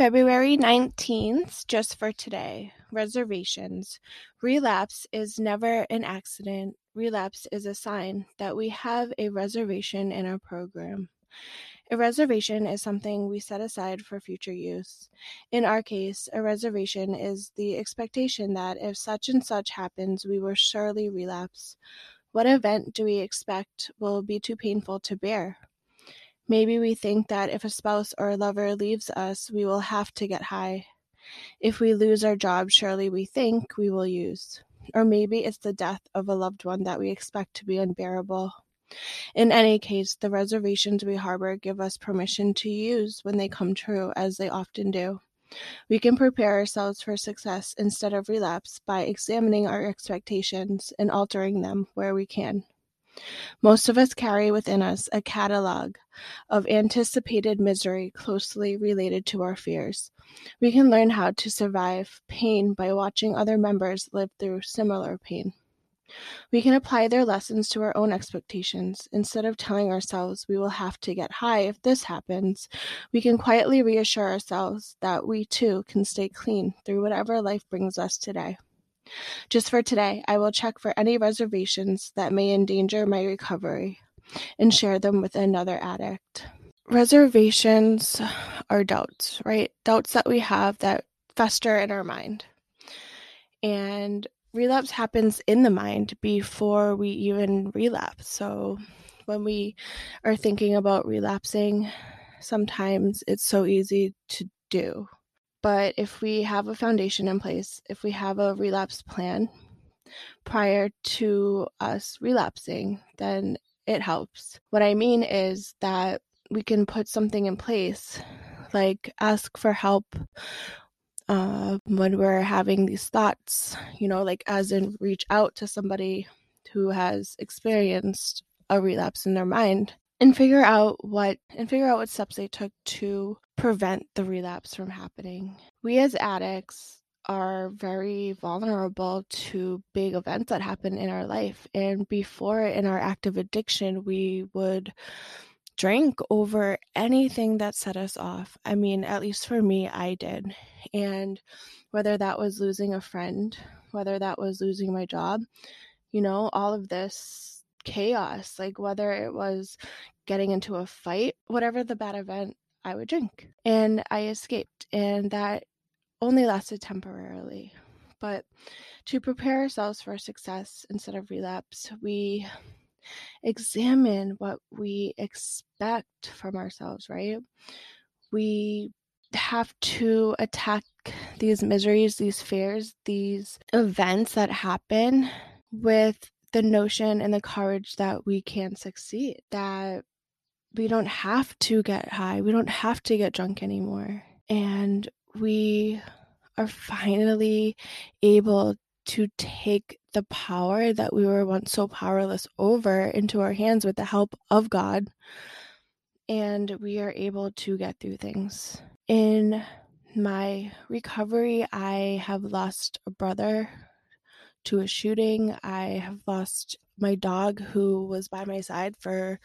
February 19th, just for today. Reservations. Relapse is never an accident. Relapse is a sign that we have a reservation in our program. A reservation is something we set aside for future use. In our case, a reservation is the expectation that if such and such happens, we will surely relapse. What event do we expect will be too painful to bear? Maybe we think that if a spouse or lover leaves us, we will have to get high. If we lose our job, surely we think we will use. Or maybe it's the death of a loved one that we expect to be unbearable. In any case, the reservations we harbor give us permission to use when they come true, as they often do. We can prepare ourselves for success instead of relapse by examining our expectations and altering them where we can. Most of us carry within us a catalog of anticipated misery closely related to our fears. We can learn how to survive pain by watching other members live through similar pain. We can apply their lessons to our own expectations. Instead of telling ourselves we will have to get high if this happens, we can quietly reassure ourselves that we too can stay clean through whatever life brings us today. Just for today, I will check for any reservations that may endanger my recovery and share them with another addict. Reservations are doubts, right? Doubts that we have that fester in our mind. And relapse happens in the mind before we even relapse. So when we are thinking about relapsing, sometimes it's so easy to do but if we have a foundation in place, if we have a relapse plan prior to us relapsing, then it helps. What I mean is that we can put something in place, like ask for help uh, when we're having these thoughts, you know, like as in reach out to somebody who has experienced a relapse in their mind and figure out what and figure out what steps they took to prevent the relapse from happening. We as addicts are very vulnerable to big events that happen in our life and before in our active addiction we would drink over anything that set us off. I mean, at least for me, I did. And whether that was losing a friend, whether that was losing my job, you know, all of this chaos, like whether it was getting into a fight, whatever the bad event, I would drink. And I escaped, and that only lasted temporarily. But to prepare ourselves for success instead of relapse, we examine what we expect from ourselves, right? We have to attack these miseries, these fears, these events that happen with the notion and the courage that we can succeed, that we don't have to get high, we don't have to get drunk anymore. And we are finally able to take the power that we were once so powerless over into our hands with the help of God. And we are able to get through things. In my recovery, I have lost a brother to a shooting. I have lost my dog who was by my side for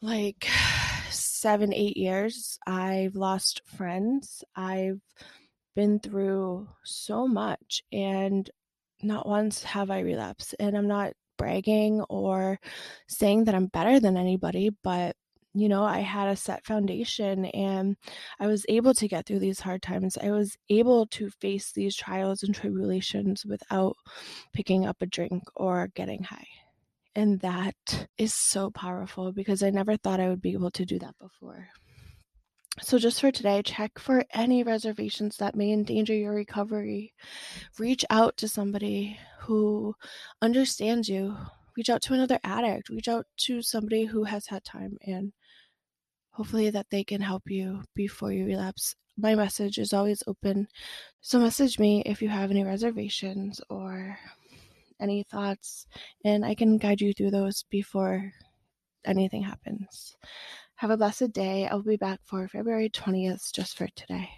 like seven, eight years. I've lost friends. I've been through so much, and not once have I relapsed. And I'm not bragging or saying that I'm better than anybody, but you know, I had a set foundation and I was able to get through these hard times. I was able to face these trials and tribulations without picking up a drink or getting high. And that is so powerful because I never thought I would be able to do that before. So, just for today, check for any reservations that may endanger your recovery. Reach out to somebody who understands you. Reach out to another addict. Reach out to somebody who has had time and hopefully that they can help you before you relapse. My message is always open. So message me if you have any reservations or any thoughts and I can guide you through those before anything happens. Have a blessed day. I'll be back for February 20th just for today.